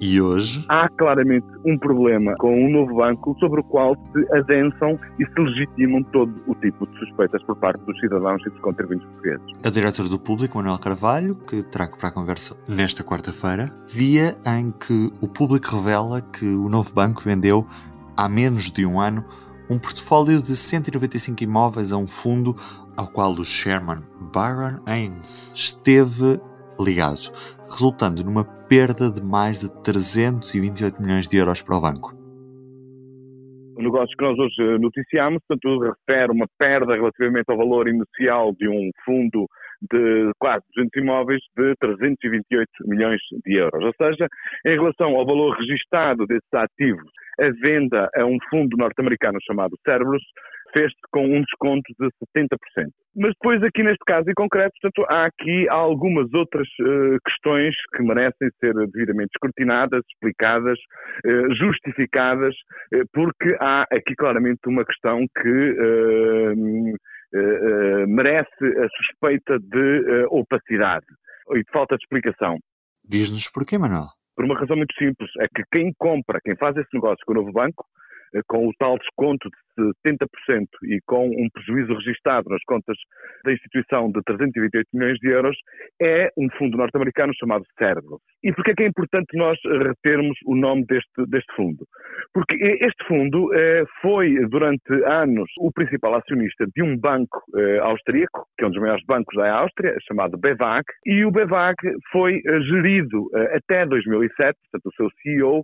e hoje? Há claramente um problema com um novo banco sobre o qual se adensam e se legitimam todo o tipo de suspeitas por parte dos cidadãos e dos contribuintes portugueses. É o diretor do Público, Manuel Carvalho, que trago para a conversa nesta quarta-feira, dia em que o Público revela que o novo banco vendeu há menos de um ano um portfólio de 195 imóveis a um fundo ao qual o Sherman Byron Haynes esteve ligado, resultando numa perda de mais de 328 milhões de euros para o banco. O negócio que nós hoje noticiamos, portanto, refere uma perda relativamente ao valor inicial de um fundo de quase 200 imóveis de 328 milhões de euros. Ou seja, em relação ao valor registado desses ativos, a venda a um fundo norte-americano chamado Cerberus fez-se com um desconto de 70%. Mas depois, aqui neste caso em concreto, portanto, há aqui algumas outras uh, questões que merecem ser devidamente escrutinadas, explicadas, uh, justificadas, uh, porque há aqui claramente uma questão que merece a suspeita de opacidade e de falta de explicação. Diz-nos porquê, Manuel? Por uma razão muito simples, é que quem compra, quem faz esse negócio com o novo banco, com o tal desconto de 70% e com um prejuízo registado nas contas da instituição de 328 milhões de euros, é um fundo norte-americano chamado Cervo. E porquê é que é importante nós retermos o nome deste, deste fundo? Porque este fundo eh, foi, durante anos, o principal acionista de um banco eh, austríaco, que é um dos maiores bancos da Áustria, chamado BEVAG, e o BEVAG foi eh, gerido eh, até 2007, portanto o seu CEO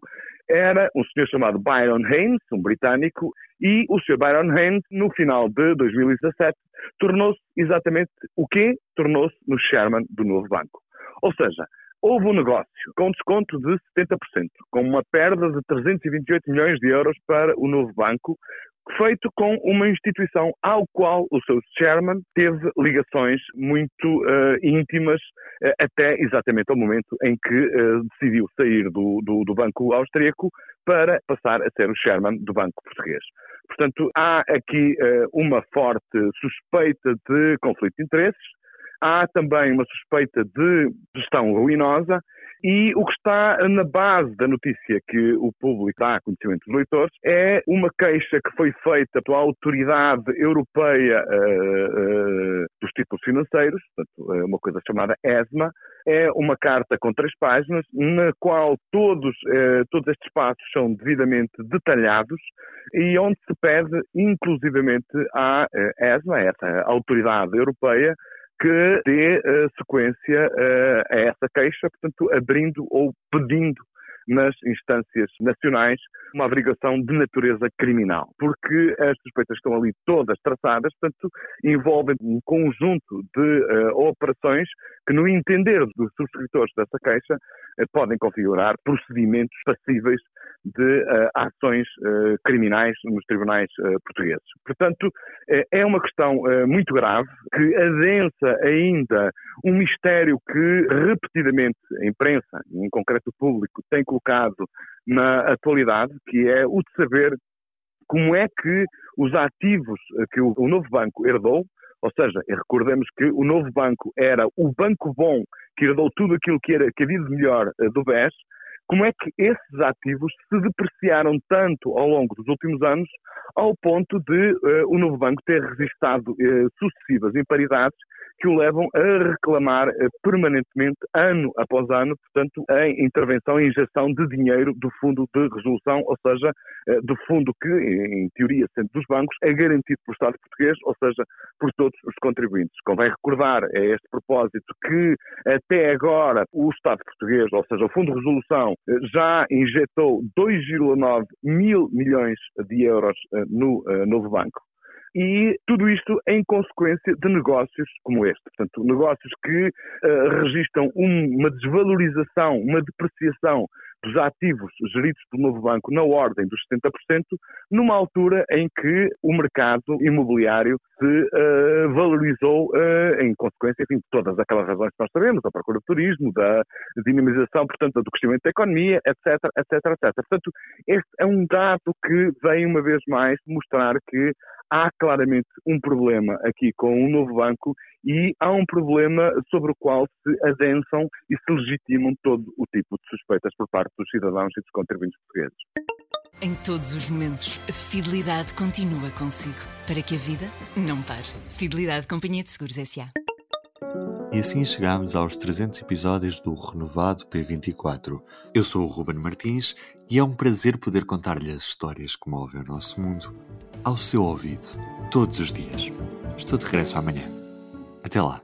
era um senhor chamado Byron Haynes, um britânico, e o senhor Byron Haynes, no final de 2017, tornou-se exatamente o quê? Tornou-se no chairman do novo banco. Ou seja, houve um negócio com desconto de 70%, com uma perda de 328 milhões de euros para o novo banco, feito com uma instituição ao qual o seu chairman teve ligações muito uh, íntimas uh, até exatamente ao momento em que uh, decidiu sair do, do, do, Banco Austríaco para passar a ser o chairman do Banco Português. Portanto, há aqui uma forte suspeita de conflito de interesses, há também uma suspeita de gestão ruinosa e o que está na base da notícia que o público dá a conhecimento dos leitores é uma queixa que foi feita pela Autoridade Europeia uh, uh, dos Títulos Financeiros, portanto, é uma coisa chamada ESMA, é uma carta com três páginas, na qual todos, uh, todos estes passos são devidamente detalhados e onde se pede, inclusivamente, à ESMA, essa autoridade europeia, que dê uh, sequência uh, a essa queixa, portanto, abrindo ou pedindo nas instâncias nacionais uma averiguação de natureza criminal, porque as suspeitas estão ali todas traçadas, portanto, envolvem um conjunto de uh, operações que, no entender dos subscritores dessa queixa, uh, podem configurar procedimentos passíveis de uh, ações criminais nos tribunais portugueses. Portanto, é uma questão muito grave que adensa ainda um mistério que repetidamente a imprensa, em concreto o público, tem colocado na atualidade, que é o de saber como é que os ativos que o, novo banco herdou, ou seja, recordemos que o novo banco era o banco bom que herdou tudo aquilo que, era, que havia de melhor eh, do BES, como é que esses ativos se depreciaram tanto ao longo dos últimos anos, ao ponto de uh, o novo banco ter registrado uh, sucessivas imparidades que o levam a reclamar uh, permanentemente, ano após ano, portanto, em intervenção e injeção de dinheiro do fundo de resolução, ou seja, do fundo que, em teoria, sendo dos bancos, é garantido pelo Estado português, ou seja, por todos os contribuintes. Convém recordar a este propósito que até agora o Estado português, ou seja, o Fundo de Resolução, já injetou 2,9 mil milhões de euros eh, no eh, novo banco. E tudo isto em consequência de negócios como este. Portanto, negócios que uh, registram uma desvalorização, uma depreciação dos ativos geridos pelo novo banco na ordem dos 70%, numa altura em que o mercado imobiliário se uh, valorizou uh, em consequência enfim, de todas aquelas razões que nós sabemos, da procura de turismo, da dinamização, portanto, do crescimento da economia, etc, etc, etc. Portanto, este é um dado que vem uma vez mais mostrar que há claramente um problema aqui com o novo banco e há um problema sobre o qual se adensam e se legitimam todo o tipo de suspeitas por parte dos cidadãos e dos contribuintes portugueses. Em todos os momentos, a fidelidade continua consigo, para que a vida não pare. Fidelidade Companhia de Seguros S.A. E assim chegamos aos 300 episódios do renovado P24. Eu sou o Ruben Martins e é um prazer poder contar-lhe as histórias que movem o nosso mundo ao seu ouvido, todos os dias. Estou de regresso amanhã. Até lá.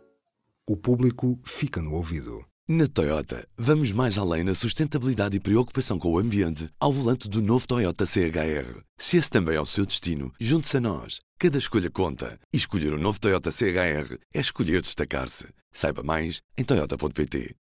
O público fica no ouvido. Na Toyota, vamos mais além na sustentabilidade e preocupação com o ambiente ao volante do novo Toyota CHR. Se esse também é o seu destino, junte-se a nós. Cada escolha conta. E escolher o um novo Toyota CHR é escolher destacar-se. Saiba mais em Toyota.pt.